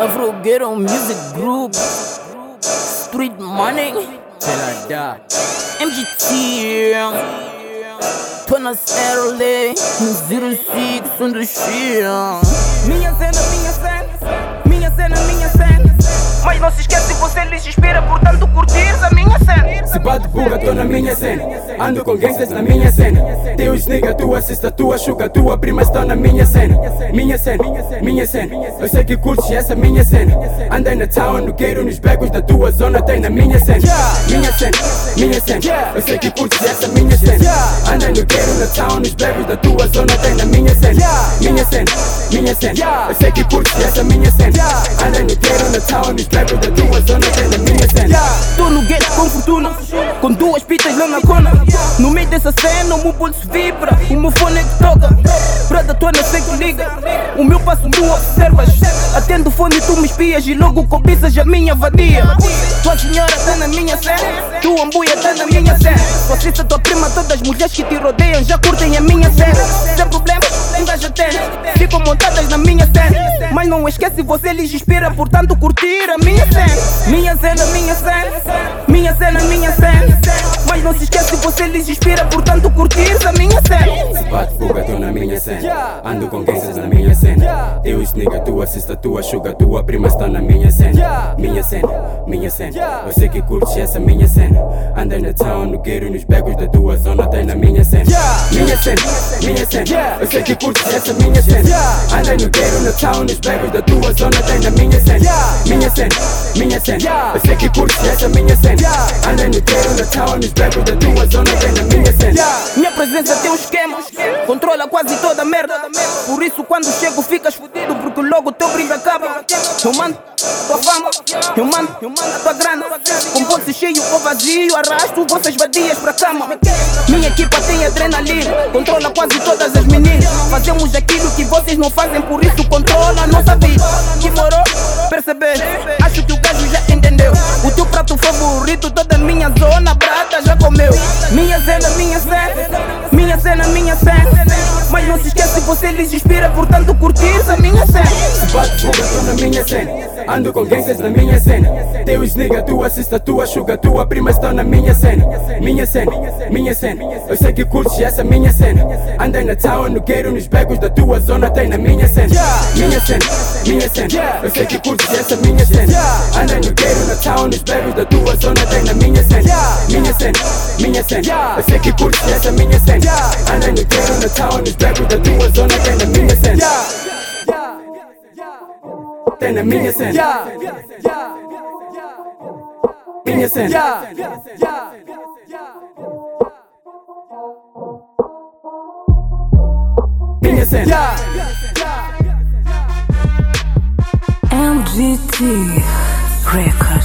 Afro Music Group. Street Money. MGT Tô na Saturday 06 on the shit Minha cena, minha cena. Minha cena, minha cena. Mas não se esquece, você lhes inspira Portanto curtires tô na minha cena Ando com gangsters na minha cena Teus nigga, tua sista, tua chuca Tua prima está na minha cena Minha cena, minha cena Eu sei que curtes essa minha cena Andei na town, no queiro, nos becos da tua zona Tem na minha cena Minha cena, minha cena Eu sei que curtes essa minha cena Andei no queiro, na town, nos becos da tua zona Tem na minha cena Minha cena, minha cena Eu sei que curtes essa minha cena Andei no queiro, na town, nos becos da tua zona Tem na minha cena Tô no gueto com fortuna Com kila na kona. Dessa cena o meu bolso vibra O meu fone é que toca Brada, tu não sei que liga O meu passo tu observas. Atendo o fone tu me espias E logo cobiças a minha vadia. Tua senhora tá na minha cena Tua ambuia tá na minha cena Tua cista, tua prima, todas as mulheres que te rodeiam Já curtem a minha cena Sem problema, engaja tênis Ficam montadas na minha cena Mas não esquece, você lhes inspira Portanto curtir a minha cena Minha cena, minha cena Minha cena, minha cena Mas não se lhes inspira Portanto curtir minha cena Ando com gangsters na minha cena Teus nigga, tua sista, tua chuga Tua prima está na minha cena Minha cena, minha cena Eu sei que curtes essa minha cena Andei na town, no queiro, nos becos da tua zona Tem na minha cena Minha cena, minha cena Eu sei que curtes essa minha cena Andei no queiro, na town, nos becos da tua zona Tem na minha cena Minha cena, minha cena Eu sei que curtes essa minha cena Andei no queiro, na town, nos becos da tua zona Tem na minha cena Minha presença tem um esquema Controla quase toda a merda. Por isso quando chego ficas fudido Porque logo teu brilho acaba. Eu mando tua fama Eu mando, eu mando a tua grana. Com bolso cheio ou vazio Arrasto vossas vadias pra cama. Minha equipa tem adrenalina Controla quase todas as meninas. Fazemos aquilo que vocês não fazem Por isso controla a nossa vida. Que morou? Perceber? Acho que o gajo já entendeu. O teu prato favorito Toda minha zona brata já comeu. Minha cena, minha cena Minha cena, minha cena Mas não se esquece, você lhes inspira Portanto curtir a minha cena Se bate fuga, tô na minha cena Ando com gangsters na minha cena Teus nigga, tua sista, tua chuga Tua prima está na minha cena Minha cena, minha cena Eu sei que curtes essa minha cena Andei na town, no queiro, nos becos da tua zona Tem na minha cena Minha cena, minha cena Eu sei que curtes essa minha cena Andei no queiro, na town, nos becos da tua zona Tem na minha cena Minha cena, minha cena Eu sei que curtes essa minha cena Andei no queiro, na town, nos becos da tua zona Tem na minha cena Tem na minha cena Minha cena Minha cena MGT Record.